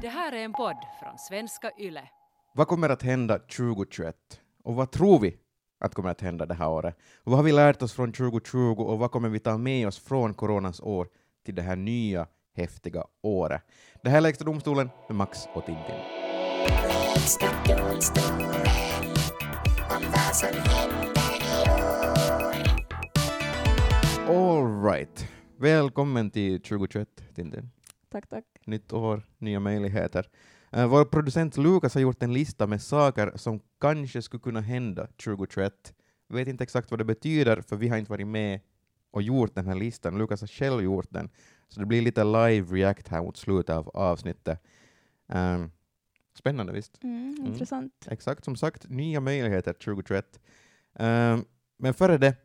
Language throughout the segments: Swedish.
Det här är en podd från svenska YLE. Vad kommer att hända 2021? Och vad tror vi att kommer att hända det här året? Och vad har vi lärt oss från 2020 och vad kommer vi ta med oss från coronans år till det här nya häftiga året? Det här är Lägsta domstolen med Max och Tintin. All right. Välkommen till 2021, Tintin. Tack, tack. Nytt år, nya möjligheter. Uh, vår producent Lukas har gjort en lista med saker som kanske skulle kunna hända 2021. Vi vet inte exakt vad det betyder, för vi har inte varit med och gjort den här listan. Lukas har själv gjort den, så det blir lite live react här mot slutet av avsnittet. Um, spännande visst? Mm, Mm. intressant. Exakt, som sagt, nya möjligheter 2021. Um, men före det,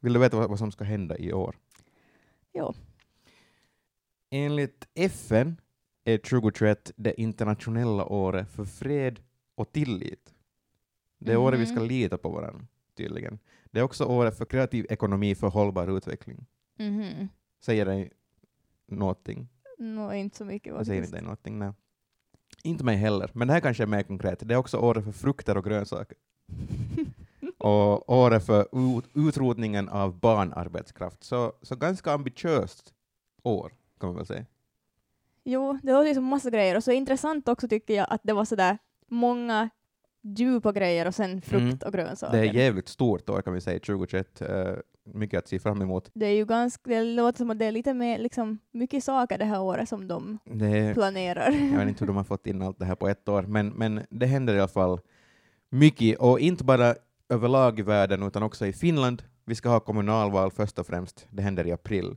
vill du veta vad, vad som ska hända i år? Jo. Enligt FN är 2021 det internationella året för fred och tillit. Det är året vi ska Mhm. lita på varandra, tydligen. Det är också året för kreativ ekonomi för hållbar utveckling. Mhm. Säger dig någonting? Nå, inte så mycket Jag säger faktiskt. inte någonting, nej. Inte mig heller, men det här kanske är mer konkret. Det är också året för frukter och grönsaker. och året för ut, utrotningen av barnarbetskraft. Så, så ganska ambitiöst år, kan man väl säga. Jo, det var liksom massa grejer och så intressant också tycker jag att det var sådär många djupa grejer och sen frukt Mm. och grönsaker. Det är jävligt stort år kan vi säga, 2021. Uh, mycket att se fram emot. Det är ju ganska, det låter som att det är lite mer, liksom, mycket saker det här året som de Det planerar. jag vet inte hur de har fått in allt det här på ett år, men, men det händer i alla fall mycket, och inte bara överlag i världen, utan också i Finland. Vi ska ha kommunalval först och främst. Det händer i april.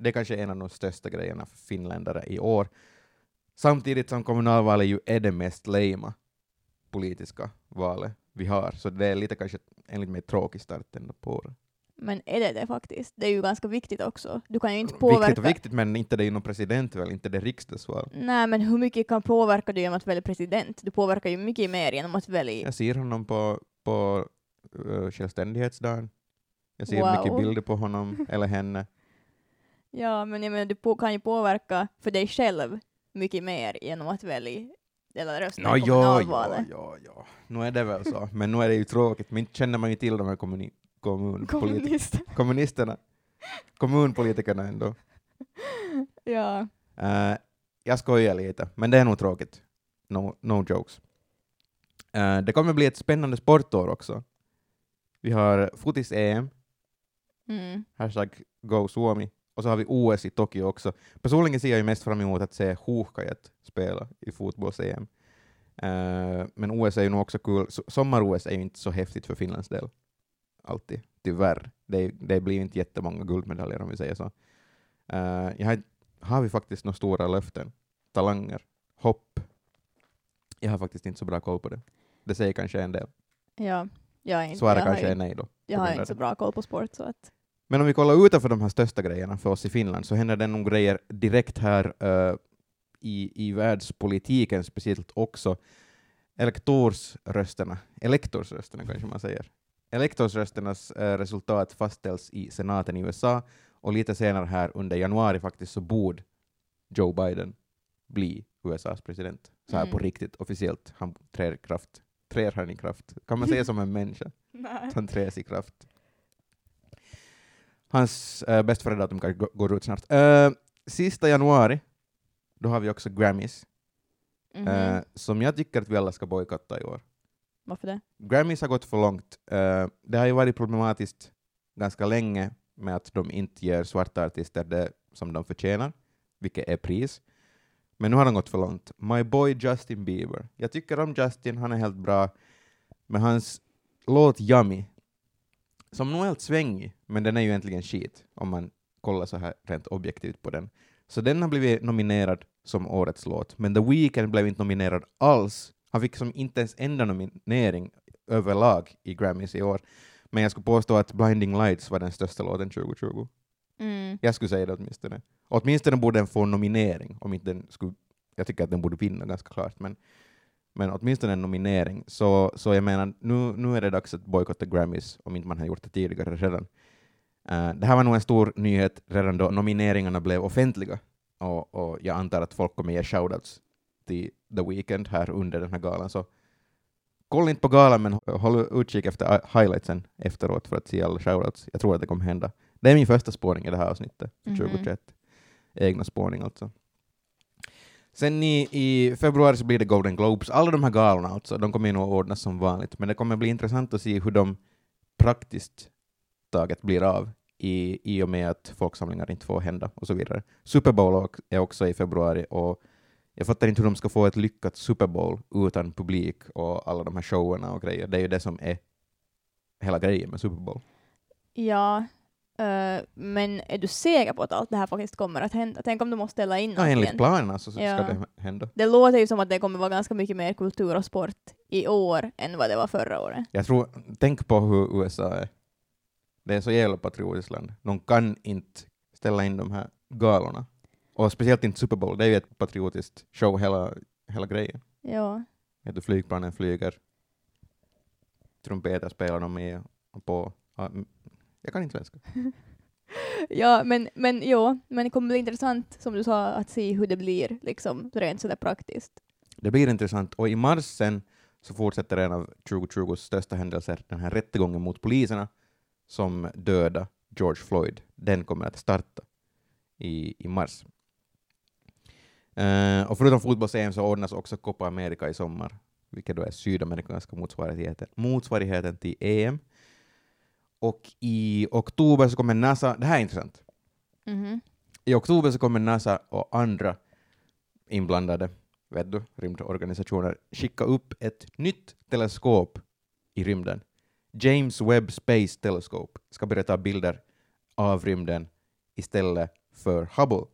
Det är kanske en av de största grejerna för finländare i år. Samtidigt som kommunalvalet ju är det mest lema politiska valet vi har, så det är lite kanske enligt mig tråkig start ändå på året. Men är det det faktiskt? Det är ju ganska viktigt också. Du kan ju inte påverka... Viktigt och viktigt, men inte det är någon presidentval, inte det riksdagsval. Nej, men hur mycket kan påverka du genom att välja president? Du påverkar ju mycket mer genom att välja... Jag ser honom på, på uh, självständighetsdagen. Jag ser Wow. mycket bilder på honom eller henne. Ja, men jag menar, du på, kan ju påverka för dig själv mycket mer genom att välja eller rösta Nå, i kommunalvalet. ja, ja, ja. Nu är det väl så. Men nu är det ju tråkigt. Men inte känner man ju till de här kommuni- kommunpolitik- Kommunist. kommunisterna. Kommunpolitikerna ändå. ja. Uh, jag skojar lite, men det är nog tråkigt. No, no jokes. Eh, det kommer bli ett spännande sportår också. Vi har fotis-EM, Mm. hashtag go Suomi, och så har vi OS i Tokyo också. Personligen ser jag ju mest fram emot att se Huuhkajat spela i fotbolls-EM. Eh, men OS är ju nog också kul. So- Sommar-OS är ju inte så häftigt för Finlands del. Alltid, tyvärr. Det, det blir inte jättemånga guldmedaljer om vi säger så. Eh, jag har, har vi faktiskt några stora löften? Talanger? Hopp? Jag har faktiskt inte så bra koll på det. Det säger kanske en del. Ja. Jag, är inte, Svaret kanske är nej då. jag har inte så bra koll på sport så att... Men om vi kollar utanför de här största grejerna för oss i Finland så händer det nog grejer direkt här eh, i, i världspolitiken, speciellt också elektorsrösterna, elektorsrösterna kanske man säger. Elektorsrösternas eh, resultat fastställs i senaten i USA och lite senare här under januari faktiskt så borde Joe Biden bli USAs president. Så här på Mm. riktigt, officiellt. Han träder kraft. Trär han i kraft? Kan man säga som en människa? Han träs i kraft. Hans äh, bäst före datum kanske gå- går ut snart. Uh, sista januari, då har vi också Grammys, Mhm. eh, som jag tycker att vi alla ska bojkotta i år. Varför det? Grammys har gått för långt. Eh, det har ju varit problematiskt ganska länge med att de inte ger svarta artister det som de förtjänar, vilket är pris. Men nu har de gått för långt. My boy Justin Bieber. Jag tycker om Justin, han är helt bra. Men hans låt Yummy, som nog är helt svängig, men den är ju egentligen skit om man kollar så här rent objektivt på den. Så den har blivit nominerad som årets låt, men The Weeknd blev inte nominerad alls. Han fick som inte ens enda nominering överlag i Grammys i år. Men jag skulle påstå att Blinding Lights var den största låten 2020. Mm. Jag skulle säga det åtminstone. Åtminstone borde den få en nominering, om inte den skulle, jag tycker att den borde vinna ganska klart, men, men åtminstone en nominering. Så, så jag menar, nu, nu är det dags att bojkotta Grammys, om inte man har gjort det tidigare redan. Eh, det här var nog en stor nyhet redan då nomineringarna blev offentliga, och, och jag antar att folk kommer ge shoutouts alltid The Weeknd här under den här galan, så kolla inte på galan, men håll utkik efter hi- highlightsen efteråt för att se alla shoutouts. Jag tror att det kommer hända. Det är min första spårning i det här avsnittet, för Mhm. 2021. Egna spårning alltså. Sen i, i februari så blir det Golden Globes. Alla de här galorna alltså, de kommer ju nog ordnas som vanligt, men det kommer bli intressant att se hur de praktiskt taget blir av i, i och med att folksamlingar inte får hända och så vidare. Super Bowl är också i februari och jag fattar inte hur de ska få ett lyckat Super Bowl utan publik och alla de här showerna och grejer. Det är ju det som är hela grejen med Super Bowl. Ja, men är du säker på att allt det här faktiskt kommer att hända? Tänk om du måste ställa in Ja, något enligt planerna så ska Ja. det hända. Det låter ju som att det kommer vara ganska mycket mer kultur och sport i år än vad det var förra året. Jag tror, tänk på hur USA är. Det är så jävla patriotiskt land. De kan inte ställa in de här galorna. Och speciellt inte Super Bowl, det är ju ett patriotiskt show hela, hela grejen. Ja, Vet du, flygplanen flyger, trumpeter spelar de med och på. Ja, Jag kan inte svenska. ja men, men, jo, men det kommer bli intressant, som du sa, att se hur det blir liksom, rent sådär praktiskt. Det blir intressant. Och i mars sen så fortsätter en av 2020s största händelser, den här rättegången mot poliserna som döda George Floyd. Den kommer att starta i, i mars. Eh, och förutom fotbolls-EM så ordnas också Copa America i sommar, vilket då är sydamerikanska motsvarigheten, motsvarigheten till EM. Och i oktober så kommer NASA, det här är intressant, Mhm. i oktober så kommer NASA och andra inblandade vet du, rymdorganisationer skicka upp ett nytt teleskop i rymden. James Webb Space Telescope ska börja ta bilder av rymden istället för Hubble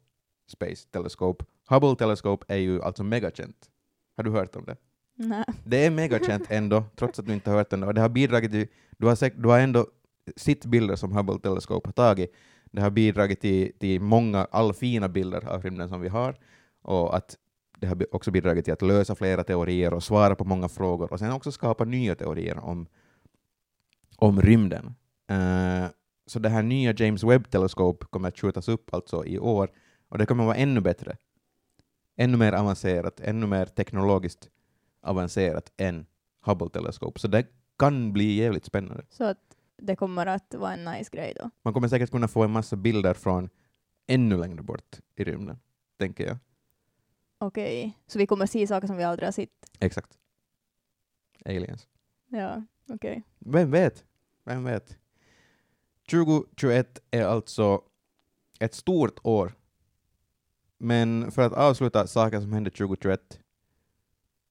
Space Telescope. Hubble Telescope är ju alltså megakänt. Har du hört om det? Nej. Det är megakänt ändå, trots att du inte har hört om det. Och det har bidragit till, du har, säk- du har ändå Sittbilder som Hubble Telescope har tagit. Det har bidragit till, till många, all fina bilder av rymden som vi har. Och att det har också bidragit till att lösa flera teorier och svara på många frågor och sen också skapa nya teorier om, om rymden. Uh, så det här nya James Webb-teleskopet kommer att skjutas upp alltså i år och det kommer att vara ännu bättre. Ännu mer avancerat, ännu mer teknologiskt avancerat än Hubble Telescope. Så det kan bli jävligt spännande. Så att det kommer att vara en nice grej då. Man kommer säkert kunna få en massa bilder från ännu längre bort i rymden, tänker jag. Okej, så vi kommer se saker som vi aldrig har sett. Exakt. Aliens. Ja, okej. Vem vet? Vem vet? 2021 är alltså ett stort år. Men för att avsluta saker som hände 2021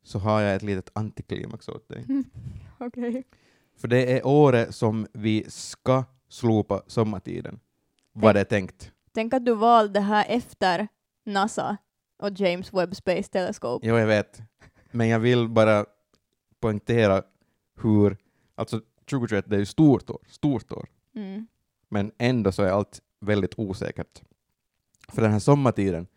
så har jag ett litet antiklimax åt dig. Okej. För det är året som vi ska slopa sommartiden. Vad det tänkt. Tänk att du valde det här efter NASA och James Webb Space Telescope. Jo, jag vet. Men jag vill bara poängtera hur, alltså 2021 det är ju stort år, stort år. Mm. men ändå så är allt väldigt osäkert. För den här sommartiden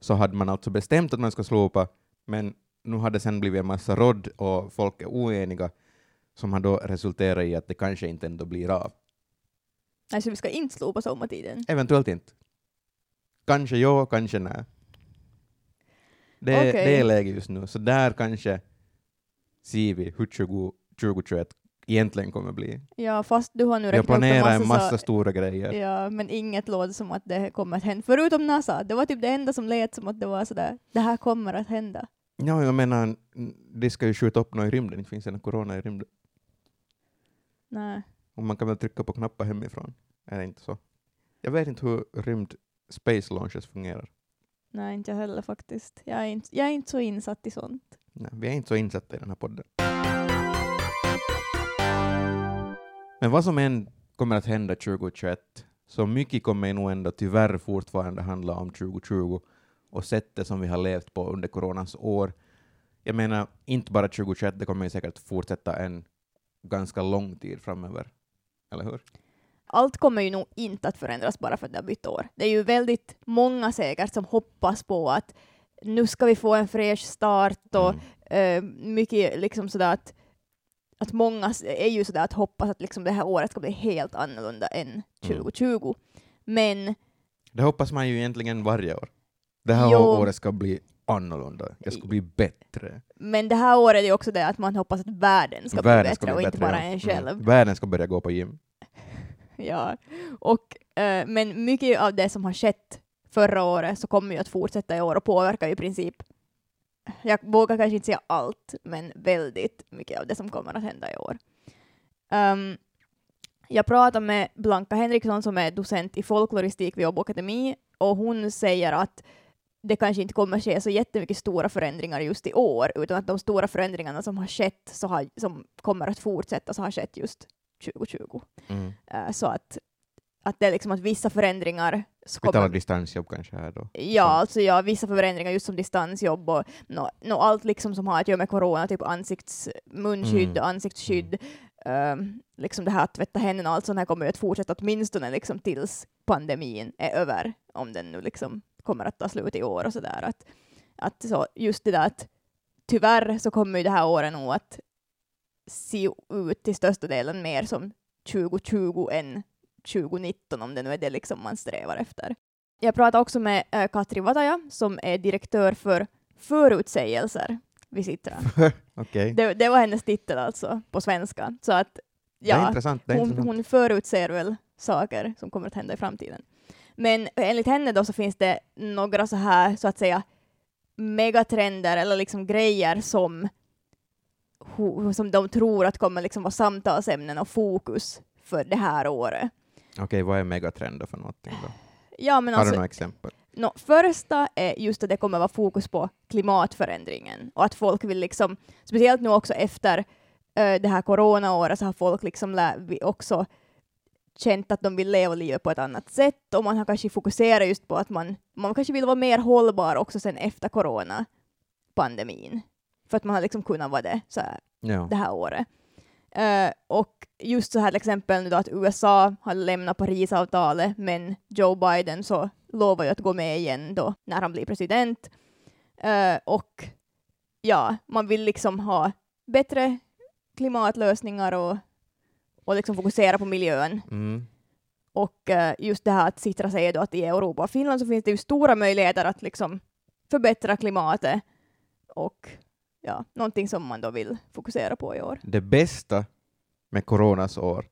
så hade man alltså bestämt att man ska slopa, men nu har det sen blivit en massa råd och folk är oeniga som har då resulterat i att det kanske inte ändå blir av. Alltså vi ska inte slopa sommartiden. Eventuellt inte. Kanske ja, kanske nej. Det, Okej. det är läge just nu, så där kanske ser vi hur 20, 2021 egentligen kommer bli. Ja, fast du har nu räknat upp en så- massa stora grejer. Ja, men inget låter som att det kommer att hända. Förutom NASA, det var typ det enda som lät som att det var sådär, det här kommer att hända. Ja, jag menar, det ska ju skjuta upp något i rymden, det finns en corona i rymden. Nej. Och man kan väl trycka på knappar hemifrån, är det inte så? Jag vet inte hur rymd space launches fungerar. Nej, inte jag heller faktiskt. Jag är inte, jag är inte så insatt i sånt. Nej, vi är inte så insatta i den här podden. Men vad som än kommer att hända 2021, så mycket kommer nog ändå tyvärr fortfarande handla om 2020 och sättet som vi har levt på under coronans år. Jag menar, inte bara 2021, det kommer ju säkert fortsätta en ganska lång tid framöver. Eller hur? Allt kommer ju nog inte att förändras bara för att det har bytt år. Det är ju väldigt många säkert som hoppas på att nu ska vi få en fräsch start och Mm. eh, mycket liksom sådär att, att många är ju sådär att hoppas att liksom det här året ska bli helt annorlunda än 2020. Men Det hoppas man ju egentligen varje år. Det här Jo. året ska bli annorlunda, jag ska bli bättre. Men det här året är också det att man hoppas att världen ska Världen bli ska bättre och inte bättre, bara ja. en själv. Mm. Världen ska börja gå på gym. Ja. Och, eh, men mycket av det som har skett förra året så kommer ju att fortsätta i år och påverkar ju i princip, jag vågar kanske inte säga allt, men väldigt mycket av det som kommer att hända i år. Ehm, jag pratade med Blanka Henriksson som är docent i folkloristik vid Åbo Akademi och hon säger att det kanske inte kommer ske så jättemycket stora förändringar just i år, utan att de stora förändringarna som har skett, så har, som kommer att fortsätta, så har skett just 2020. Mm. Eh, så att, att det är liksom att vissa förändringar kommer, distansjobb kanske här då. Ja, alltså ja, vissa förändringar just som distansjobb och nå nå allt liksom som har att göra med corona, typ ansikts, munskydd, Mm. ansiktsskydd, ehm, liksom det här att tvätta händerna, allt sånt här kommer ju att fortsätta åtminstone liksom tills pandemin är över, om den nu liksom kommer att ta slut i år och sådär. Att, att så just det där att tyvärr så kommer ju det här året nog att se ut till största delen mer som 2020 än 2019, om det nu är det liksom man strävar efter. Jag pratade också med äh, Katri Vataja, som är direktör för förutsägelser vid Sitra. Okej. Det, det var hennes titel alltså, på svenska. Så att, Det är ja, hon, hon förutser väl saker som kommer att hända i framtiden. Men enligt henne då så finns det några så här, så att säga, megatrender eller liksom grejer som, som de tror att kommer liksom vara samtalsämnen och fokus för det här året. Okej, vad är megatrend då för någonting då? Ja, men Har alltså, du några exempel? Nå, första är just att det kommer vara fokus på klimatförändringen och att folk vill liksom, speciellt nu också efter eh, det här coronaåret så har folk liksom också känt att de vill leva livet på ett annat sätt och man har kanske fokuserat just på att man, man kanske vill vara mer hållbar också sen efter coronapandemin. För att man har liksom kunnat vara det så här, Ja. det här året. Eh, och just så här till exempel nu då att USA har lämnat Parisavtalet men Joe Biden så lovar ju att gå med igen då när han blir president. Eh, och ja, man vill liksom ha bättre klimatlösningar och, och liksom fokusera på miljön. Mm. Och eh, just det här att Citra säger då att i Europa och Finland så finns det ju stora möjligheter att liksom förbättra klimatet och ja, någonting som man då vill fokusera på i år. Det bästa med coronas år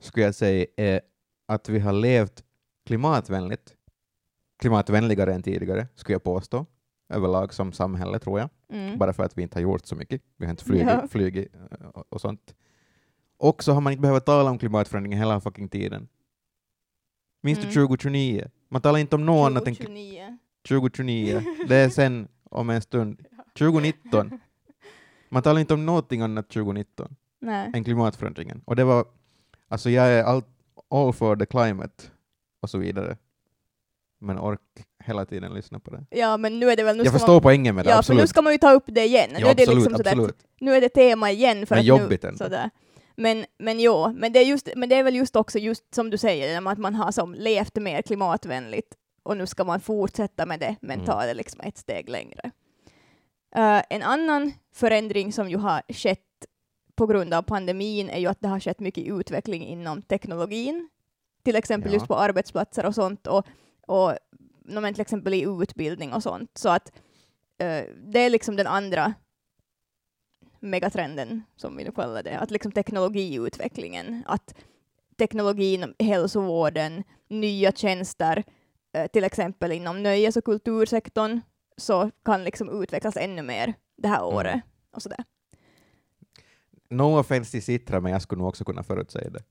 skulle jag säga är att vi har levt klimatvänligt, klimatvänligare än tidigare, skulle jag påstå, överlag som samhälle tror jag, Mm. bara för att vi inte har gjort så mycket. Vi har inte flugit, Ja. flugit eh, och sånt. Och så har man inte behövt tala om klimatförändringen hela fucking tiden. Minns Mm. du 2029? Man talar inte om något annat än 2029. 2029. Det är sen om en stund. 2019. Man talar inte om någonting annat 2019 Nej. än klimatförändringen. Och det var, alltså jag är all, all for the climate och så vidare. Men ork hela tiden lyssna på det. Ja, men nu är det väl... Nu jag förstår man, poängen med det, Ja, för absolut. nu ska man ju ta upp det igen. nu, ja, är det absolut, liksom sådär, absolut. nu är det tema igen. För Men att jobbigt nu, ändå. sådär. Men, men jo, men det, är just, men det är väl just också just som du säger, att man har som levt mer klimatvänligt och nu ska man fortsätta med det, men Mm. ta det liksom ett steg längre. Eh, en annan förändring som ju har skett på grund av pandemin är ju att det har skett mycket utveckling inom teknologin, till exempel Ja. just på arbetsplatser och sånt, och, och no, men till exempel i utbildning och sånt. Så att eh, det är liksom den andra megatrenden, som vi nu kallar det, att liksom teknologiutvecklingen, att teknologin, hälsovården, nya tjänster, eh, till exempel inom nöjes och kultursektorn, så kan liksom utvecklas ännu mer det här Mm. året. Och sådär. No offense till Citra, men jag skulle nog också kunna förutsäga det.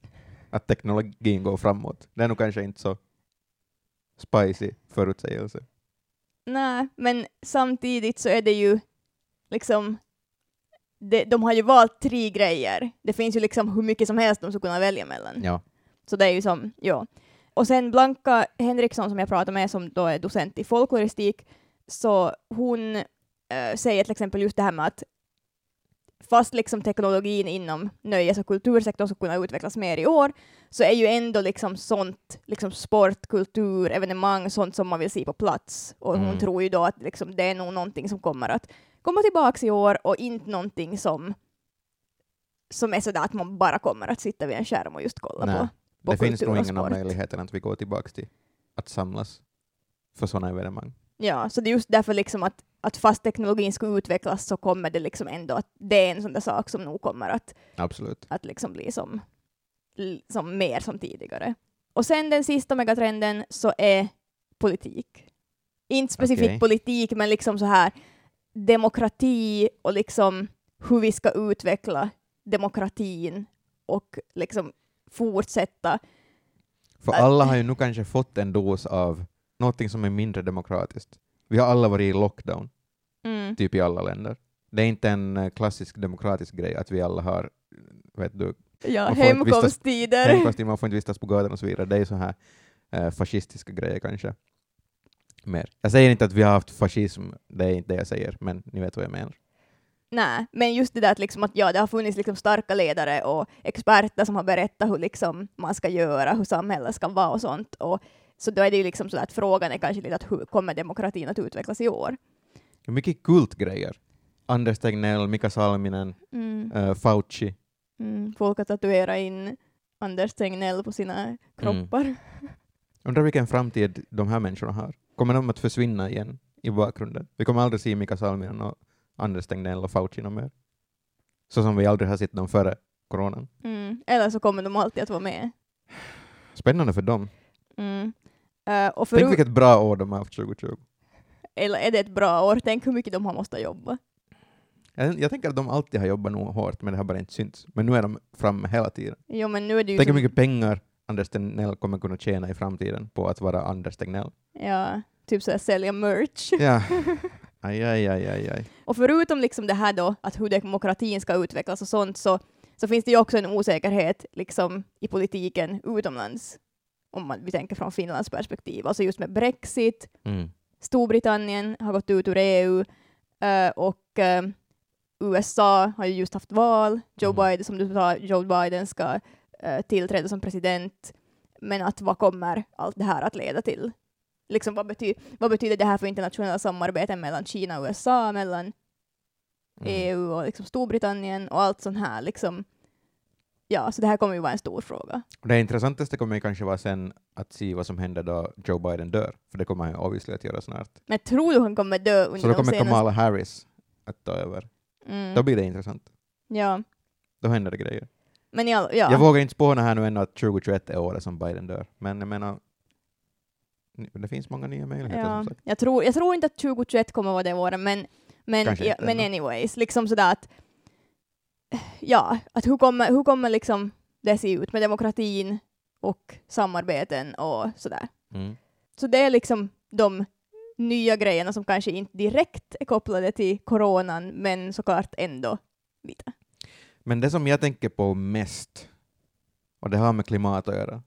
Att teknologin går framåt. Det är nog kanske inte så spicy förutsägelse. Nej, men samtidigt så är det ju liksom det, de har ju valt tre grejer. Det finns ju liksom hur mycket som helst de skulle kunna välja mellan. Ja. Så det är ju som, ja. Och sen Blanka Henriksson som jag pratade med, som då är docent i folkloristik, så hon eh, säger till exempel just det här med att fast liksom teknologin inom nöjes och kultursektorn ska kunna utvecklas mer i år, så är ju ändå liksom sånt, liksom sport, kultur, evenemang, sånt som man vill se på plats. Och hon Mm. tror ju då att liksom det är nog någonting som kommer att komma tillbaks i år och inte någonting som som är sådär att man bara kommer att sitta vid en skärm och just kolla Nej. på, på det finns nog ingen möjligheterna att vi går tillbaka till att samlas för sådana evenemang. Ja, så det är just därför liksom att, att fast teknologin skulle utvecklas så kommer det liksom ändå att det är en sån där sak som nog kommer att, Absolut. att liksom bli som, som mer som tidigare. Och sen den sista megatrenden så är politik. Inte specifikt Okej. politik, men liksom så här demokrati och liksom hur vi ska utveckla demokratin och liksom fortsätta. För alla har ju nu kanske fått en dos av någonting som är mindre demokratiskt. Vi har alla varit i lockdown, Mm. typ i alla länder. Det är inte en eh, klassisk demokratisk grej att vi alla har vet du, Ja, inte vistas- hemkomsttider. man får inte vistas på gatan och så vidare. Det är så här eh, fascistiska grejer kanske. Mer. Jag säger inte att vi har haft fascism, det är inte det jag säger, men ni vet vad jag menar. Nej, men just det där att, liksom att ja, det har funnits liksom starka ledare och experter som har berättat hur liksom man ska göra, hur samhället ska vara och sånt. Och, så då är det ju liksom så att frågan är kanske lite att hur kommer demokratin att utvecklas i år? Mycket kultgrejer. Anders Tegnell, Mika Salminen, Mm. eh, Fauci. Mm. Folk har tatuerat in Anders Tegnell på sina kroppar. Undrar vilken framtid de här människorna har. Kommer de att försvinna igen i bakgrunden? Vi kommer aldrig se Mika Salminen och Anders Tegnell och Fauci mer. Så som vi aldrig har sett dem före coronan. Mm. Eller så kommer de alltid att vara med. Spännande för dem. Mm. Eh, och Tänk förut- vilket bra år de har haft 2020. Eller är det ett bra år? Tänk hur mycket de har måste jobba. Jag, jag tänker att de alltid har jobbat nog hårt, men det har bara inte synts. Men nu är de framme hela tiden. Jo, men nu är det ju Tänk hur mycket pengar Anders Tegnell kommer kunna tjäna i framtiden på att vara Anders Tegnell. ja, typ så här, sälja merch. Ja. Aj, aj, aj, aj, aj. Och förutom liksom det här då, att hur demokratin ska utvecklas och sånt, så, så finns det ju också en osäkerhet liksom, i politiken utomlands. Om man, vi tänker från Finlands perspektiv. Alltså just med Brexit, Mm. Storbritannien har gått ut ur EU eh, och eh, USA har ju just haft val. Joe Mm. Biden, som du sa, Joe Biden ska eh, tillträda som president. Men att vad kommer allt det här att leda till? Liksom, vad, bety vad betyder det här för internationella samarbeten mellan Kina och USA, mellan Mm. EU och liksom Storbritannien och allt sånt här. Liksom. Ja, så det här kommer ju vara en stor fråga. Det intressantaste kommer ju kanske vara sen att se vad som händer då Joe Biden dör, för det kommer han ju obviously att göra snart. Men tror du han kommer dö under Så då kommer senaste... Kamala Harris att ta över. Mm. Då blir det intressant. Ja, Då händer det grejer. Men all... ja. Jag vågar inte spåna här nu ännu att 2021 är året som Biden dör, men jag menar, det finns många nya möjligheter Ja, som sagt. jag, tror, jag tror inte att 2021 kommer vara det året, men, men, ja, men anyways, liksom sådär att ja, att hur kommer, hur kommer liksom det se ut med demokratin och samarbeten och sådär. Mm. Så det är liksom de nya grejerna som kanske inte direkt är kopplade till coronan, men såklart ändå lite. Men det som jag tänker på mest, och det har med klimat att göra,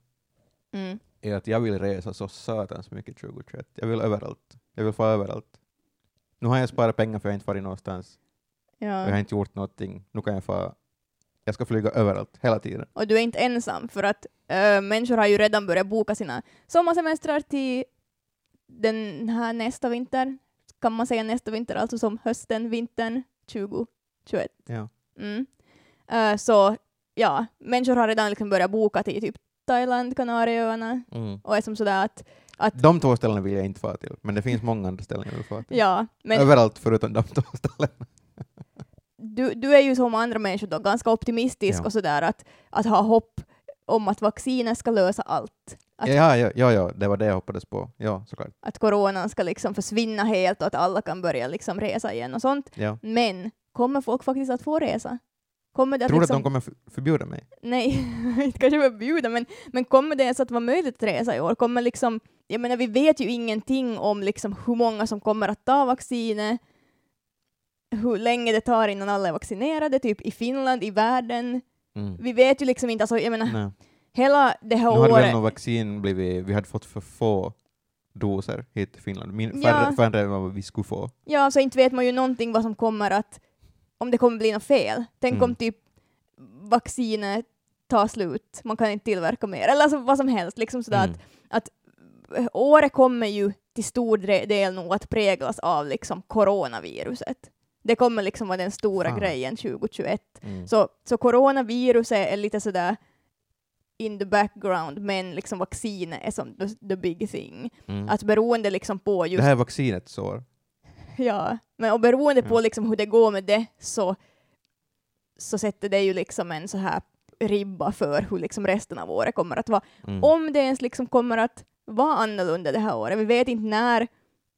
Mm. är att jag vill resa så satans mycket 2021. Jag vill överallt. Jag vill få överallt. Nu har jag sparat pengar för jag har inte varit någonstans. Ja. Jag har inte gjort någonting. Nu kan jag få... Jag ska flyga överallt, hela tiden. Och du är inte ensam, för att äh, människor har ju redan börjat boka sina sommarsemestrar till den här nästa vinter. Kan man säga nästa vinter, alltså som hösten, vintern 2021. Ja. Mm. Äh, så ja, människor har redan liksom börjat boka till typ Thailand, Kanarieöarna och är som sådär att, att De två ställena vill jag inte få till, men det finns många andra ställen jag vill få till. ja, men Överallt förutom de två ställena. du, du är ju som andra människor då ganska optimistisk Ja. och sådär att, att ha hopp om att vaccinet ska lösa allt. Att Ja, ja, ja, ja, det var det jag hoppades på. Ja, såklart. att coronan ska liksom försvinna helt och att alla kan börja liksom resa igen och sånt. Ja. Men kommer folk faktiskt att få resa? Kommer det att Tror du att liksom, de kommer förbjuda mig? Nej, inte kanske förbjuda, men, men kommer det ens att vara möjligt att resa i år? Kommer liksom, jag menar, vi vet ju ingenting om liksom hur många som kommer att ta vaccinet, hur länge det tar innan alla är vaccinerade, typ i Finland, i världen. Mm. Vi vet ju liksom inte, alltså, jag menar, Nej. hela det här Nu hade väl året... något vaccin blivit, vi hade fått för få doser hit till Finland, Min, Ja. färre, färre än vad vi skulle få. Ja, så inte vet man ju någonting vad som kommer att, om det kommer bli något fel. Tänk Mm. om typ vaccinet tar slut, man kan inte tillverka mer, eller alltså vad som helst. Liksom sådär Mm. att, att eh, året kommer ju till stor del nog att präglas av liksom coronaviruset. Det kommer liksom vara den stora Fan. grejen 2021. Mm. Så, så coronaviruset är lite sådär in the background, men liksom vaccinet är som the, the big thing. Mm. Att beroende liksom på just Det här är vaccinets år. Ja, men och beroende på liksom hur det går med det så, så sätter det ju liksom en så här ribba för hur liksom resten av året kommer att vara. Mm. Om det ens liksom kommer att vara annorlunda det här året. Vi vet inte när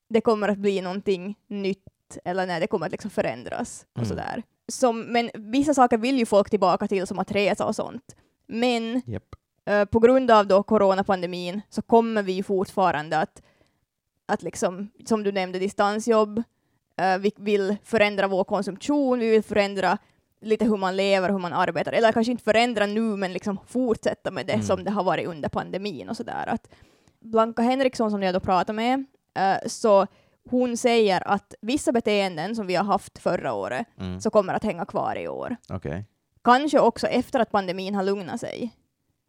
det kommer att bli någonting nytt eller när det kommer att liksom förändras. Och Mm. sådär. Som, men vissa saker vill ju folk tillbaka till som att resa och sånt. Men Japp. eh, på grund av då coronapandemin så kommer vi fortfarande att, att liksom, som du nämnde, distansjobb, eh, vi vill förändra vår konsumtion, vi vill förändra lite hur man lever, hur man arbetar, eller kanske inte förändra nu, men liksom fortsätta med det Mm. som det har varit under pandemin och sådär. Att Blanka Henriksson som jag då pratar med, eh, så hon säger att vissa beteenden som vi har haft förra året Mm. så kommer att hänga kvar i år. Okej. Kanske också efter att pandemin har lugnat sig.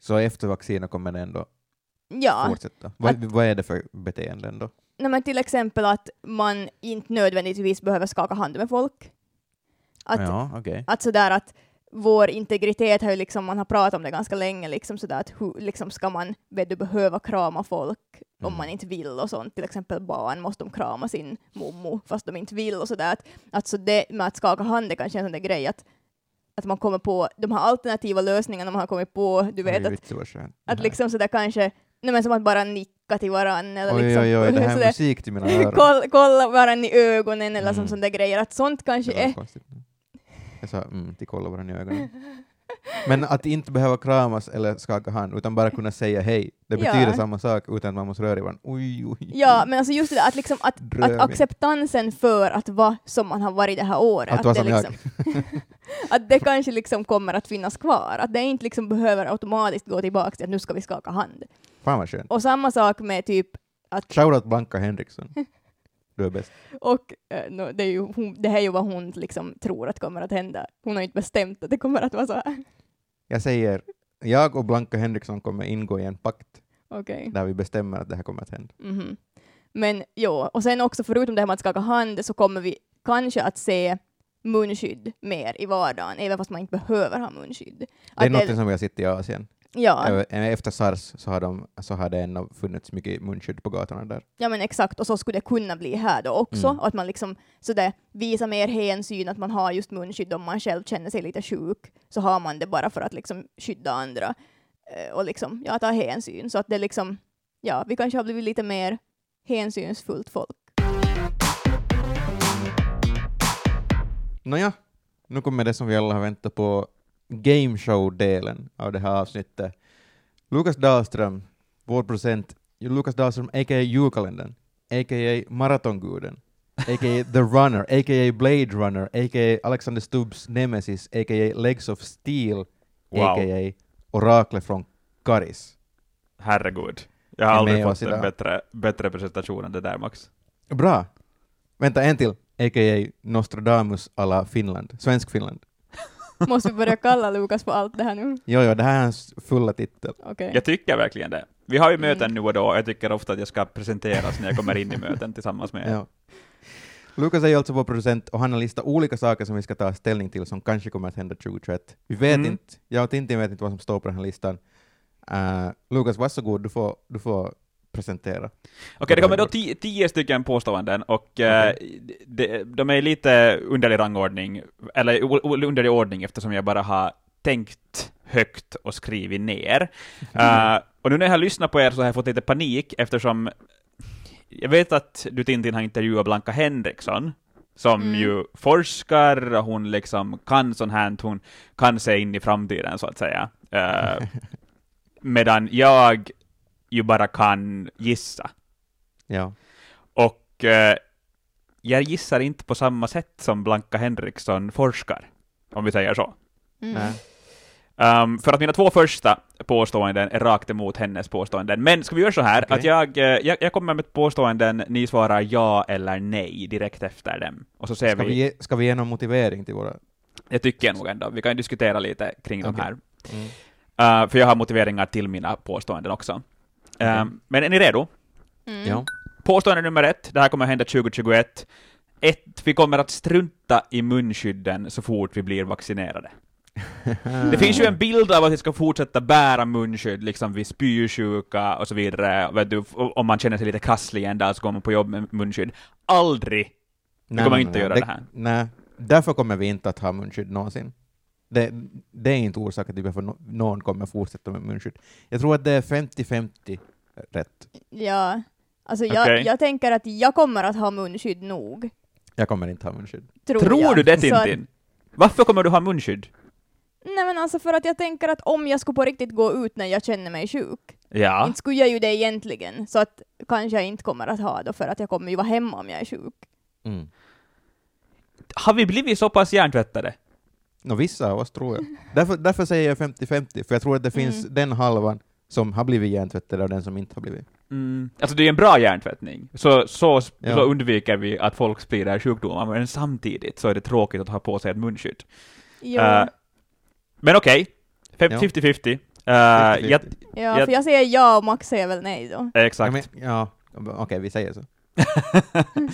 Så efter vaccinet kommer det ändå Ja, fortsätta? Vad, vad är det för beteenden då? Nej, men till exempel att man inte nödvändigtvis behöver skaka hand med folk. Att, ja, okej. att sådär att vår integritet har ju liksom, man har pratat om det ganska länge, liksom sådär att hur liksom ska man vet du, behöva krama folk om Mm. man inte vill och sånt. Till exempel barn måste de krama sin mommo fast de inte vill och sådär. Att, att så det med att skaka hand är kanske en sån där grej att, att man kommer på de här alternativa lösningarna man har kommit på, du vet att, att liksom sådär kanske, nej men som att bara nicka till varann eller Oj, liksom oj, oj, det här är musik till mina öron. kolla, kolla varandra i ögonen eller som Mm. sådana grejer, att sånt kanske Det var är... konstigt. Jag sa mm, till kolla varandra i ögonen. Men att inte behöva kramas eller skaka hand, utan bara kunna säga hej, det Ja. betyder samma sak utan att man måste röra i varandra. Oj, oj, Ja, men alltså just det att, liksom, att, att acceptansen för att vara som man har varit det här året, Att vara det liksom, att det kanske liksom kommer att finnas kvar, att det inte liksom behöver automatiskt gå tillbaka till att nu ska vi skaka hand. Fan vad skönt. Och samma sak med typ att, Shoutout Blanka Henriksson. Du är bäst. och eh, no, det, är ju, hon, det här är ju vad hon liksom tror att kommer att hända. Hon har inte bestämt att det kommer att vara så här. Jag säger, jag och Blanka Henriksson kommer ingå i en pakt Okej. där vi bestämmer att det här kommer att hända. Mhm. Men jo, och sen också förutom det här med att skaka hand så kommer vi kanske att se munskydd mer i vardagen, även fast man inte behöver ha munskydd. Det är Att något som vi har sett i Asien. Ja, Efter sars så har, de, så har det ändå funnits mycket munskydd på gatorna där. ja, men exakt, och så skulle det kunna bli här då också, Mm. att man liksom sådär visar mer hänsyn, att man har just munskydd om man själv känner sig lite sjuk, så har man det bara för att liksom skydda andra och liksom, ja, ta hänsyn. Så att det liksom, ja, vi kanske har blivit lite mer hänsynsfullt folk. Nåja, nu kommer det som vi alla har väntat på, gameshow-delen av det här avsnittet. Lukas Dahlström, vår procent, Lukas Dahlström a.k.a. julkalendern, a.k.a. maratonguden, a.k.a. The Runner, a.k.a. Blade Runner, a.k.a. Alexander Stubbs nemesis, a.k.a. Legs of Steel, Wow. a.k.a. Oraklet från Karis. Herregud. Jag har aldrig fått en bättre, bättre presentation än det där Max. Bra! Vänta, en till, a.k.a. Nostradamus alla Finland, svensk Finland. Måste vi börja kalla Lukas på allt det här nu? Jo, jo, det här är hans fulla titel. Okej. Jag tycker verkligen det. Vi har ju Mm. möten nu och då, och jag tycker ofta att jag ska presenteras när jag kommer in i möten tillsammans med er. Ja. Lukas är ju alltså vår producent och han har listat olika saker som vi ska ta ställning till som kanske kommer att hända 2021. Vi vet Mm. inte, jag och Tintin vet inte vad som står på den här listan. Uh, Lukas, varsågod, du får, du får presentera. Okej, det kommer då tio, tio stycken påståenden, och eh, de, de är lite underlig rangordning, eller underlig ordning eftersom jag bara har tänkt högt och skrivit ner. Eh, och nu när jag har lyssnat på er så har jag fått lite panik eftersom jag vet att du Tintin har intervjuat Blanka Henriksson, som Mm. ju forskar, och hon liksom kan sånt här, hon kan se in i framtiden så att säga. Eh, medan jag ju bara kan gissa. Ja. Och eh, jag gissar inte på samma sätt som Blanka Henriksson forskar, om vi säger så. Mm. Um, för att mina två första påståenden är rakt emot hennes påståenden. Men ska vi göra så här, Okej. att jag, eh, jag, jag kommer med påståenden, ni svarar ja eller nej direkt efter dem. Och så ser Ska, vi, vi ge, ska vi ge någon motivering till våra... jag tycker nog ändå, vi kan diskutera lite kring de Okej. här. Mm. Uh, för jag har motiveringar till mina påståenden också. Um, Okej. Men är ni redo? Mm. Ja. Påstående nummer ett, det här kommer hända 2021. Ett, vi kommer att strunta i munskydden så fort vi blir vaccinerade. Det finns ju en bild av att vi ska fortsätta bära munskydd, liksom vid spysjuka och så vidare. Vet du, om man känner sig lite krasslig en dag så går man på jobb med munskydd. Aldrig Nej, kommer inte nej, göra det här. Nej, därför kommer vi inte att ha munskydd någonsin. Det, det är inte orsaken till varför någon kommer fortsätta med munskydd. Jag tror att det är 50-50 rätt. Ja. Alltså jag, Okej. jag tänker att jag kommer att ha munskydd nog. Jag kommer inte ha munskydd. Tror, Tror du det Så att- Tintin? Varför kommer du ha munskydd? Nej men alltså för att jag tänker att om jag skulle på riktigt gå ut när jag känner mig sjuk, Ja. inte skulle jag ju det egentligen, så att kanske jag inte kommer att ha då för att jag kommer ju vara hemma om jag är sjuk. Mm. Har vi blivit så pass hjärntvättade? Nå, vissa av oss tror jag. Därför, därför säger jag 50-50, för jag tror att det finns Mm. den halvan som har blivit hjärntvättade och den som inte har blivit. Mm. Alltså det är en bra hjärntvättning, så, så, Ja. så undviker vi att folk sprider sjukdomar, men samtidigt så är det tråkigt att ha på sig ett munskydd. Ja, Eh, Men okej, Ja. 50-50. Uh, 50-50. jag, ja jag- för jag säger ja och Max säger väl nej då. Ja, exakt. men, ja, okej, vi säger så.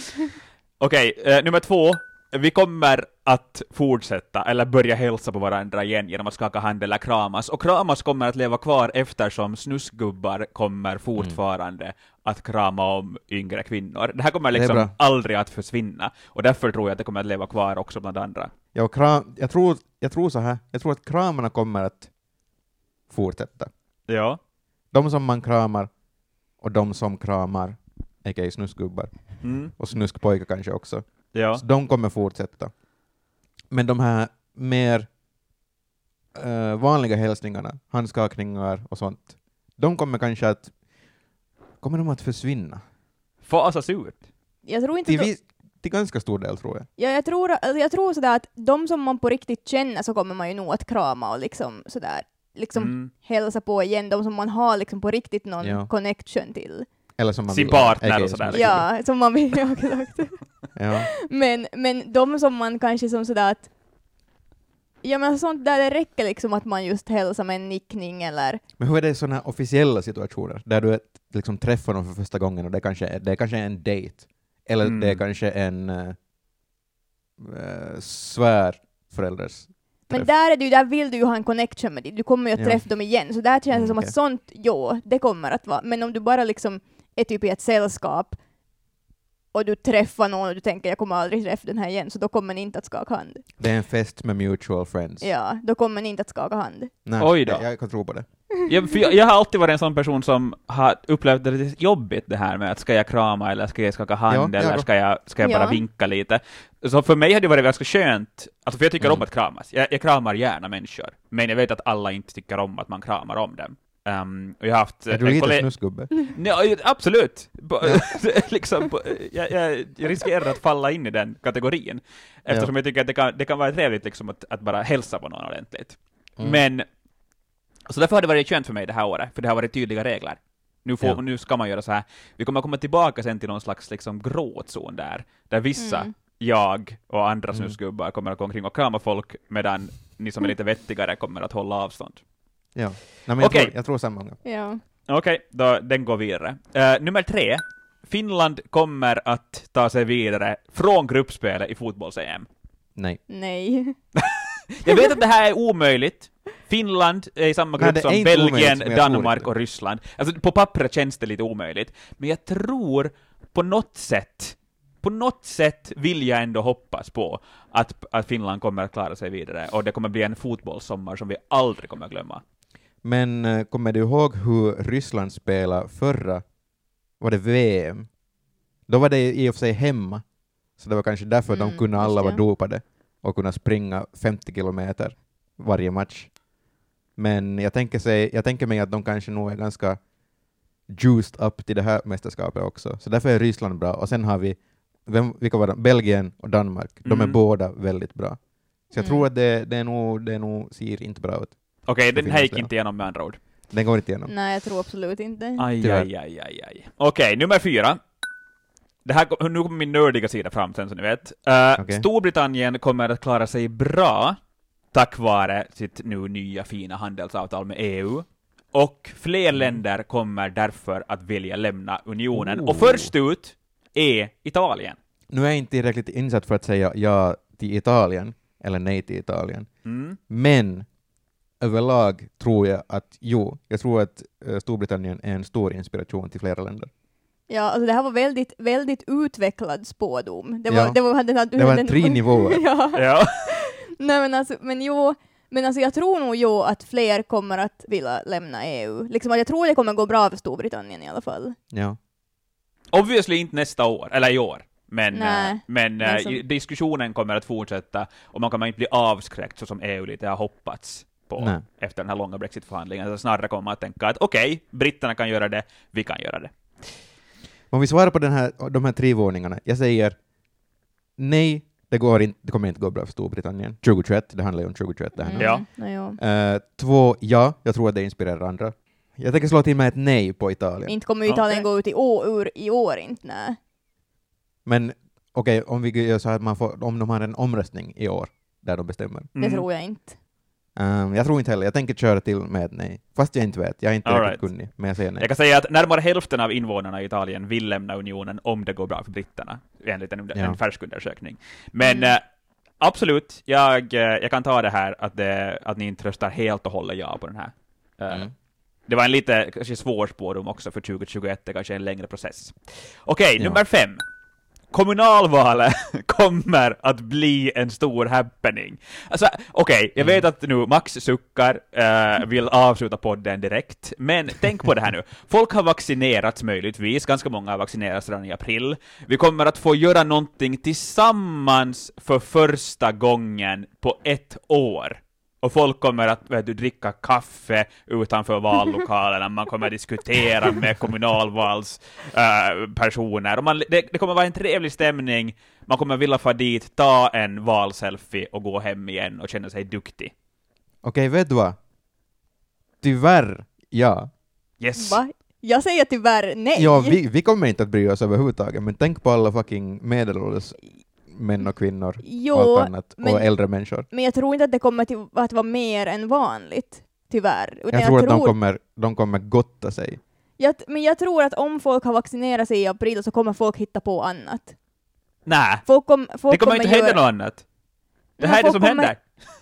Okej, eh, nummer två. Vi kommer att fortsätta, eller börja hälsa på varandra igen genom att skaka hand eller kramas. Och kramas kommer att leva kvar eftersom snusgubbar kommer fortfarande att krama om yngre kvinnor. Det här kommer liksom aldrig att försvinna, och därför tror jag att det kommer att leva kvar också bland andra. Ja, och kram, jag, tror, jag tror så här, jag tror att kramarna kommer att fortsätta. Ja. De som man kramar och de som kramar, a.k.a. snusgubbar, Mm. och snuskpojkar kanske också, Ja. så de kommer fortsätta. Men de här mer eh, vanliga hälsningarna, handskakningar och sånt, de kommer kanske att kommer de att försvinna? Fasas ut. Jag tror inte Till, att vis, till ganska stor del tror jag. Ja, jag tror, alltså, jag tror sådär att de som man på riktigt känner så kommer man ju nog att krama och liksom sådär, liksom Mm. hälsa på igen, de som man har liksom på riktigt någon Ja. connection till. Eller som man Sin vill, partner a.k.a. och sådär, snusgubbar. Ja, som man vill, ja, exakt. Ja. Men, men de som man kanske som sådär att Ja men sånt där det räcker liksom att man just hälsar med en nickning eller Men hur är det i sådana här officiella situationer, där du liksom träffar någon för första gången och det kanske är, det är kanske en dejt, eller Mm. det är kanske en uh, svärförälders Men där är ju, där vill du ju ha en connection med det, du kommer ju att Ja. träffa dem igen, så där känns det Mm, som okej. att sånt, jo, det kommer att vara, men om du bara liksom är typ i ett sällskap och du träffar någon och du tänker jag kommer aldrig träffa den här igen, så då kommer ni inte att skaka hand. Det är en fest med mutual friends. Ja, då kommer ni inte att skaka hand. Nej, Oj då. Jag, jag kan tro på det. Jag, för jag, jag har alltid varit en sån person som har upplevt det lite jobbigt det här med att ska jag krama eller ska jag skaka hand Ja, eller ska jag, ska jag bara Ja. vinka lite. Så för mig hade det varit ganska skönt, alltså för jag tycker Mm. om att kramas. Jag, jag kramar gärna människor, men jag vet att alla inte tycker om att man kramar om dem. Um, och jag har haft Är du en lite kollega- snusgubbe? Nej, absolut! Liksom, jag, jag, riskerar att falla in i den kategorin, eftersom jag tycker att det kan, det kan vara trevligt liksom att, att bara hälsa på någon ordentligt. Mm. Men, så därför har det varit skönt för mig det här året, för det har varit tydliga regler. Nu, får, Ja. nu ska man göra så här. Vi kommer komma tillbaka sen till någon slags liksom gråzon där, där vissa, Mm. jag och andra Mm. snusgubbar kommer att gå omkring och krama folk, medan ni som är lite vettigare kommer att hålla avstånd. Ja. Nej, men jag, Okej. tror, jag tror samma. gång. Ja. Okej, då den går vidare. Eh, nummer tre. Finland kommer att ta sig vidare från gruppspelet i fotbolls-EM. Nej. Nej. Jag vet att det här är omöjligt. Finland är i samma Nej, grupp det är som inte omöjligt, Belgien, men jag tror Danmark inte. och Ryssland. Alltså på pappret känns det lite omöjligt, men jag tror på något sätt, på något sätt vill jag ändå hoppas på att, att Finland kommer att klara sig vidare, och det kommer bli en fotbollssommar som vi aldrig kommer att glömma. Men eh, kommer du ihåg hur Ryssland spelade förra, var det VM? Då var det i och för sig hemma, så det var kanske därför de Mm, kunde just alla vara dopade och kunna springa 50 kilometer varje match. Men jag tänker, sig, jag tänker mig att de kanske nog är ganska juiced up till det här mästerskapet också, så därför är Ryssland bra. Och sen har vi, vem, vilka var de? Belgien och Danmark, de är Mm. båda väldigt bra. Så jag Mm. tror att det, det, är nog, det är nog, ser inte bra ut. Okej, den här gick inte igenom med andra ord. Den går inte igenom. Nej, jag tror absolut inte. Aj, Tyvärr. aj, aj, aj, aj. Okej, nummer fyra. Det här, kom- nu kommer min nördiga sida fram sen, så ni vet. Eh, Okej. Storbritannien kommer att klara sig bra tack vare sitt nu nya fina handelsavtal med EU. Och fler Mm. länder kommer därför att vilja lämna unionen. Oh. Och först ut är Italien. Nu är jag inte tillräckligt insatt för att säga ja till Italien, eller nej till Italien, Mm. men överlag tror jag att jo, jag tror att eh, Storbritannien är en stor inspiration till flera länder. Ja, alltså det här var väldigt, väldigt utvecklad spådom. Det var, Ja. det var, den här, Det var den- tre nivåer. ja. Ja. Nej men alltså, men jo, men alltså jag tror nog jo att fler kommer att vilja lämna EU. Liksom jag tror det kommer gå bra för Storbritannien i alla fall. Ja. Obviously inte nästa år, eller i år. Men, Nej, eh, men, men eh, som- diskussionen kommer att fortsätta och man kommer inte bli avskräckt så som EU lite har hoppats på Nej. efter den här långa Brexit-förhandlingen. Alltså snarare kommer man att tänka att okej, britterna kan göra det, vi kan göra det. Om vi svarar på den här, de här tre våningarna, jag säger nej, det, går inte, det kommer inte gå bra för Storbritannien. 2021, det handlar ju om 2021 det här nu. Ja. Eh, två, ja, jag tror att det inspirerar andra. Jag tänker slå till med ett nej på Italien. Inte kommer ju Italien Okej. gå ut i år, ur i år inte, nej. Men okej, om vi gör så att man får, om de har en omröstning i år, där de bestämmer. Det Mm. tror jag inte. Ehm, jag tror inte heller, jag tänker köra till med ett nej. Fast jag inte vet, jag är inte All riktigt right. kunnig, men jag säger nej. Jag kan säga att närmare hälften av invånarna i Italien vill lämna unionen om det går bra för britterna, enligt en, Ja. en färsk undersökning. Men Mm. eh, absolut, jag, eh, jag kan ta det här att, det, att ni inte röstar helt och hållet ja på den här. Eh, Mm. Det var en lite kanske svår spårdom också för 2021, det kanske är en längre process. Okej, Ja. nummer fem. Kommunalvalet kommer att bli en stor happening. Alltså, okej, jag vet att nu Max suckar, eh, vill avsluta podden direkt, men tänk på det här nu. Folk har vaccinerats möjligtvis, ganska många har vaccinerats redan i april. Vi kommer att få göra någonting tillsammans för första gången på ett år. Och folk kommer att vet du, dricka kaffe utanför vallokalerna, man kommer att diskutera med kommunalvalspersoner, äh, man, det, det kommer vara en trevlig stämning, man kommer vilja få dit, ta en valselfie och gå hem igen och känna sig duktig. Okej, vet du vad? Tyvärr, ja. Yes! Va? Jag säger tyvärr nej. Ja, vi, vi kommer inte att bry oss överhuvudtaget, men tänk på alla fucking medelålders män och kvinnor och allt Jo, annat, men- och äldre människor. men jag tror inte att det kommer till, att vara mer än vanligt. Tyvärr. Utan Jag tror att de kommer, de kommer gotta sig. jag, men jag tror att om folk har vaccinerat sig i april så kommer folk hitta på annat. Nej, Folk, kom, folk det kommer inte hända göra, något annat. Det Men här är det som kommer- händer.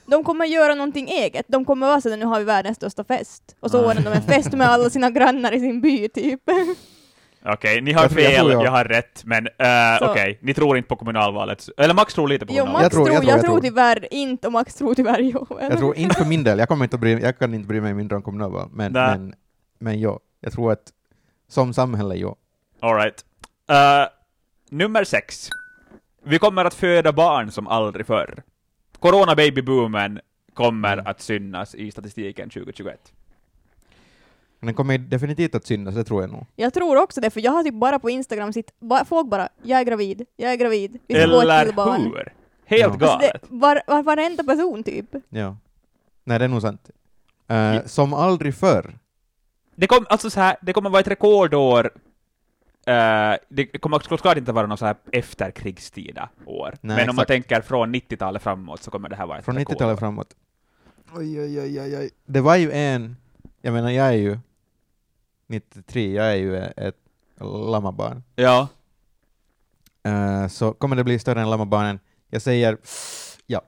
De kommer göra någonting eget. De kommer vara så att nu har vi världens största fest. Och så ordnar de en fest med alla sina grannar i sin by, typ. Okej, ni har Jag jag fel, tror jag, jag- har rätt, men uh, okej, ni tror inte på kommunalvalet. Eller Max tror lite på Jo, kommunalvalet. Max tror- tror, jag jag, tror- jag tror tror. tyvärr inte och Max tror tyvärr jo. Jag tror inte för min del, jag, kommer inte att bry, jag kan inte bry mig mindre om kommunalval, men, Nej. men, men ja, jag tror att som samhälle, ja. Alright. Uh, nummer sex. Vi kommer att föda barn som aldrig förr. Corona-babyboomen kommer Mm. att synas i statistiken 2021. Men den kommer definitivt att synas, det tror jag nog. Jag tror också det, för jag har typ bara på Instagram sitt, ba, folk bara ”jag är gravid, jag är gravid, vi ska Eller till barn”. hur? Helt Ja. Alltså galet. det, var, var, varenda person typ. Ja. Nej, det är nog sant. Eh, Ja. Som aldrig förr. Det, kom, alltså så här, det kommer vara ett rekordår. eh, det kommer såklart inte vara någon så här efterkrigstida år. Nej, Men om man exakt. tänker från 90-talet framåt så kommer det här vara ett Från rekordår. 90-talet framåt. Oj, oj, oj, oj. Det var ju en, jag menar jag är ju 93, jag är ju ett lammabarn. Ja. Eh, så kommer det bli större än lammabarnen. Jag säger ja.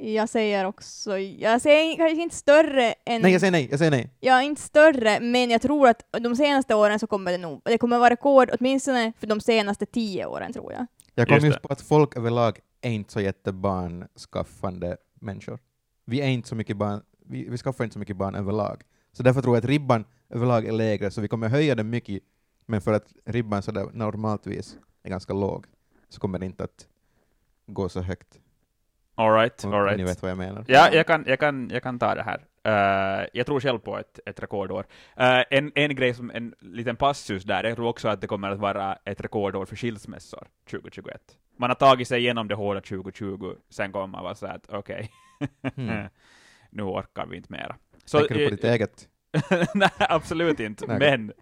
Jag säger också, jag säger kanske inte större än, Nej, jag säger nej, jag säger nej. ja inte större, men jag tror att de senaste åren så kommer det nog, det kommer vara rekord åtminstone för de senaste tio åren tror jag. Jag kom Just just, på att folk överlag är inte så jättebarnskaffande människor. Vi är inte så mycket barn, vi, vi skaffar inte så mycket barn överlag. Så därför tror jag att ribban överlag är lägre, så vi kommer höja den mycket, men för att ribban sådär normaltvis är ganska låg, så kommer det inte att gå så högt. Alright, alright. ni vet vad jag menar. Ja, jag kan, jag kan, jag kan ta det här. Eh, jag tror själv på ett, ett rekordår. Eh, en, en grej som en liten passus där, jag tror också att det kommer att vara ett rekordår för skilsmässor 2021. Man har tagit sig igenom det hårda 2020, sen kommer man vara så här att okej, Mm. nu orkar vi inte mera. Så, Tänker du på ditt eget? Nej, absolut inte. Nej, men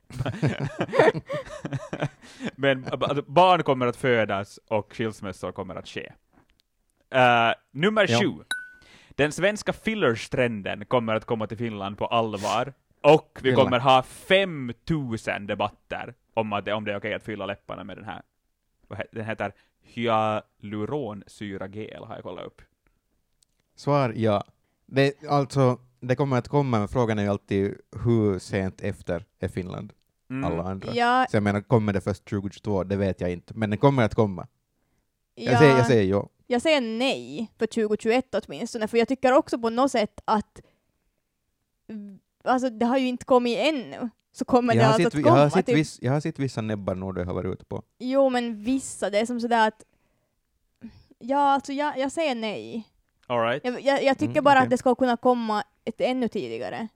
men alltså, barn kommer att födas och skilsmässor kommer att ske. Eh, nummer Ja. sju. Den svenska fillerstrenden kommer att komma till Finland på allvar, och vi Finland. kommer ha 5000 debatter om, att det, om det är okej att fylla läpparna med den här. Den heter hyaluronsyragel, har jag kollat upp. Svar ja. Det, alltså, det kommer att komma, men frågan är ju alltid hur sent efter är Finland. Mm. alla andra. Ja, Så jag menar, kommer det först 2022? Det vet jag inte, men det kommer att komma. ja, Jag, säger, jag säger ja. jag säger nej för 2021 åtminstone, för jag tycker också på något sätt att alltså det har ju inte kommit ännu, så kommer Jag det alltså sett, att jag, komma. har sett typ. viss, jag har sett vissa det jag har varit ute på. Jo, men vissa, det är som sådär att Ja, alltså jag, jag säger nej. All right. Jag, jag, jag tycker Mm, bara okej. att det ska kunna komma ett ännu tidigare.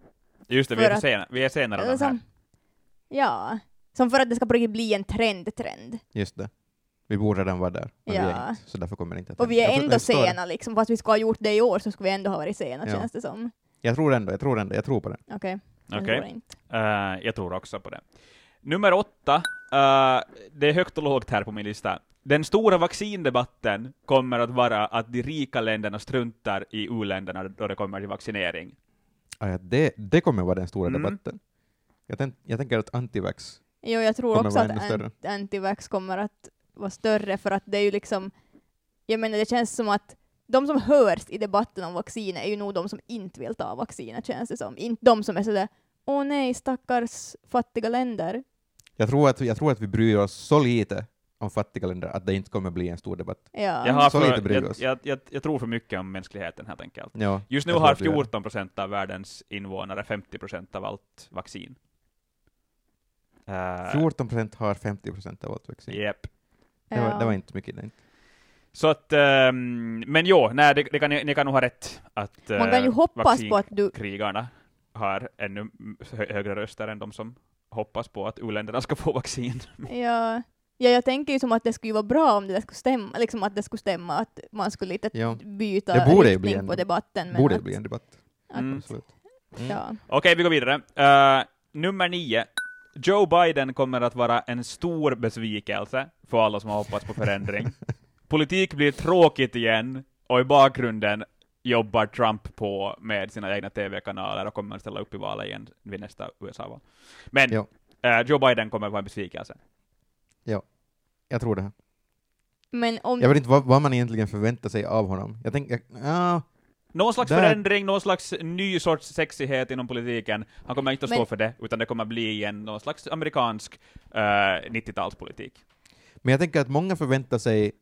Just det, vi är, att- senare, vi är senare än här. ja, som för att det ska på riktigt bli en trend-trend. Just det. Vi borde redan vara där, men vi är Ja. inte, så därför kommer det inte att Och vi är ändå sena liksom, fast vi ska ha gjort det i år så ska vi ändå ha varit sena Ja. känns det som. Jag tror ändå, jag tror ändå, jag tror på det. Okej, jag Okej. tror inte. Eh, jag tror också på det. Nummer åtta, eh, det är högt och lågt här på min lista. Den stora vaccindebatten kommer att vara att de rika länderna struntar i u-länderna då det kommer till vaccinering. Ah, ja, det, det kommer vara den stora Mm. debatten. Jag, tänk, jag tänker att antivax, Jo, jag tror Kommer också att antivax kommer att vara större för att det är ju liksom, jag menar det känns som att de som hörs i debatten om vacciner är ju nog de som inte vill ta vacciner känns det som. Inte de som är sådär åh nej, stackars fattiga länder. jag tror, att, jag tror att vi bryr oss så lite om fattiga länder att det inte kommer bli en stor debatt. Ja. Jag, har Så lite för, jag, jag, jag, jag tror för mycket om mänskligheten helt enkelt. Ja, Just nu har att vi gör det. 14 procent av världens invånare 50 procent av allt vaccin. Uh, 14 procent har 50 procent av allt vaccin. Yep. Det, var, det var inte mycket. Nej. Så att, ehm, men jo, nej, det, det kan, ni, ni kan nog ha rätt att Man kan ju eh, hoppas på att du, vaccinkrigarna har ännu högre röster än de som hoppas på att u-länderna ska få vaccin. ja, ja, jag tänker ju som att det skulle vara bra om det skulle stämma, liksom att det skulle stämma, att man skulle lite Ja, byta Det borde ju riktning bli en- på debatten. Men borde att, bli en debatt. att, Mm. Absolut. Mm. ja. Okej, vi går vidare. Eh, nummer nio. Joe Biden kommer att vara en stor besvikelse för alla som har hoppats på förändring. Politik blir tråkigt igen, och i bakgrunden jobbar Trump på med sina egna TV-kanaler och kommer att ställa upp i valet igen vid nästa USA-val. Men Ja. eh, Joe Biden kommer att vara en besvikelse. Jag tror det. Men om Jag vet inte vad, vad man egentligen förväntar sig av honom. Jag tänker, ja, Någon slags Där- förändring, någon slags ny sorts sexighet inom politiken. Han kommer inte att stå Men- för det, utan det kommer bli igen någon slags amerikansk eh, 90-talspolitik. men jag tänker att många förväntar sig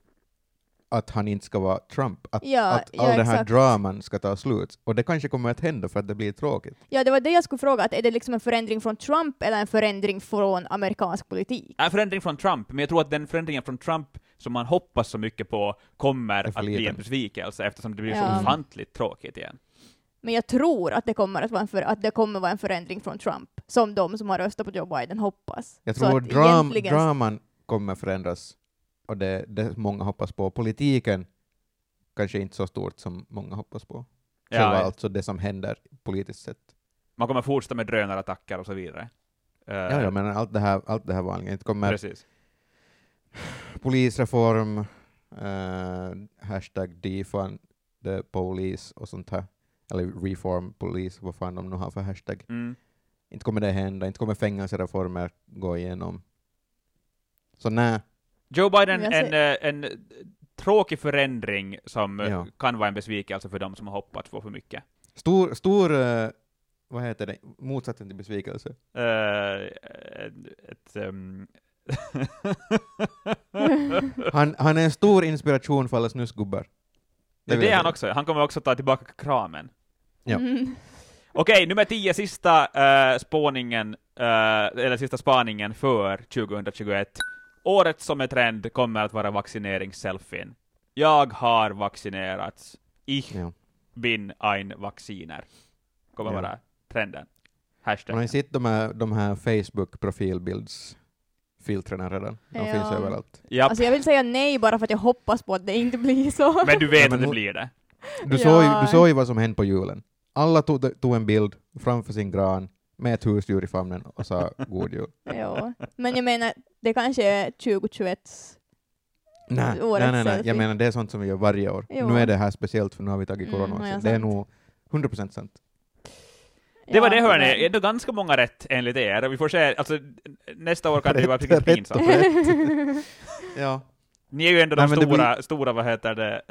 att han inte ska vara Trump, att, Ja, att ja, all den här exakt. draman ska ta slut. Och det kanske kommer att hända för att det blir tråkigt. Ja, det var det jag skulle fråga, att är det liksom en förändring från Trump eller en förändring från amerikansk politik? En förändring från Trump, men jag tror att den förändringen från Trump som man hoppas så mycket på kommer att bli en besvikelse eftersom det blir Ja. så ofantligt tråkigt igen. Men jag tror att det kommer att vara en, för, att det kommer vara en förändring från Trump, som de som har röstat på Joe Biden hoppas. Jag tror att dram, egentligen- draman kommer förändras, och det, det många hoppas på. Politiken kanske inte så stort som många hoppas på. Själva Ja, alltså det som händer politiskt sett. man kommer fortsätta med drönarattacker och så vidare. Eh, Ja, ja, men allt det här, allt det här vanliga. Inte kommer Precis. polisreform, uh, hashtag defund the police och sånt här. Eller reform police, vad fan de nu har för hashtag. Mm. Inte kommer det hända, inte kommer fängelsereformer gå igenom. Så nej, Joe Biden, jag en, eh, en tråkig förändring som eh, Ja. kan vara en besvikelse för de som har hoppats på för mycket. stor, stor eh, vad heter det, motsatsen till besvikelse. Eh, ett, ehm, Han, han är en stor inspiration för alla snusgubbar. det vill är han också. Han kommer också ta tillbaka kramen. Ja. Mm. Okej, nummer 10, sista uh, spåningen, eh, eller sista spaningen för 2021. Året som är trend kommer att vara vaccineringsselfien. Jag har vaccinerats. Ich Ja. bin ein Vacciner. Kommer Ja. vara trenden. Man har Hashtag. ju sett de här, de här Facebook-profilbildsfiltrerna redan. De Ja. finns överallt. Japp. Alltså jag vill säga nej bara för att jag hoppas på att det inte blir så. Men du vet Ja, men att det blir det. Du, såg ju, Ja. du såg ju vad som hände på julen. Alla tog, tog en bild framför sin gran med ett husdjur i famnen och sa god jul. ja. Men jag menar, det kanske är 2021 Nej, Årets nej, nej, nej, jag menar det är sånt som vi gör varje år. Jo. Nu är det här speciellt för nu har vi tagit Mm, corona ja, också. Det är nog 100% sant. Det var det hörni, ändå ganska många rätt enligt er. Vi får se, alltså nästa år kan det ju vara riktigt pinsamt. Ja. Ni är ju ändå de Nej, men det stora, stora, vad heter det,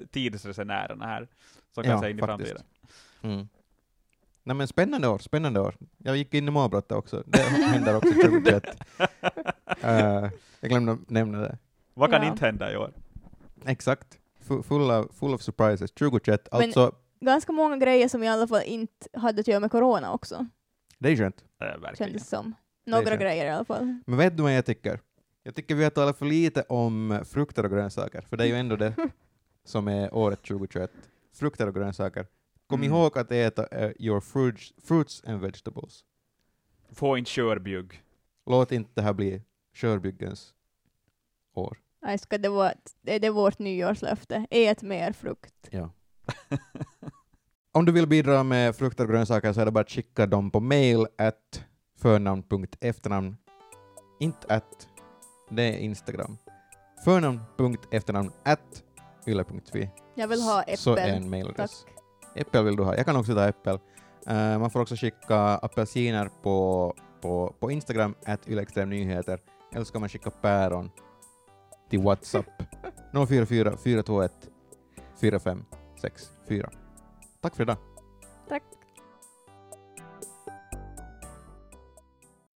uh, tidsresenärerna här, som kan Ja, säga in i framtiden. Mm. Nej men spännande år, spännande år. Jag gick in i målbrottet också. Det händer också 2021. Eh, jag glömde nämna det. Vad kan Ja. inte hända i år? Exakt. Fu- Full of, full of surprises. 2021, Men- alltså, Ganska många grejer som i alla fall inte hade att göra med corona också, det är skönt. Äh, verkligen. kändes som. Några grejer i alla fall. Men vet du vad jag tycker? Jag tycker vi har talat för lite om frukter och grönsaker, för det är ju ändå det som är året 2021. Frukter och grönsaker. Kom Mm. ihåg att äta eh, your fruits, fruits and vegetables. Få inte körbjugg. Låt inte det här bli körbyggens år. Nej, ska det, vara, det är det vårt nyårslöfte. Ät mer frukt. Ja. Om du vill bidra med frukter och grönsaker så är det bara att skicka dem på mail at förnamn.efternamn. Inte att, det är Instagram. Förnamn.efternamn at yle.fi. Jag vill ha äppel. Så är en mailadress. Tack. Äppel vill du ha. Jag kan också ta äppel. Eh, man får också skicka apelsiner på, på, på Instagram, at ylextremnyheter. Eller så kan man skicka päron till WhatsApp. 044 421 4564. Tack för idag. Tack.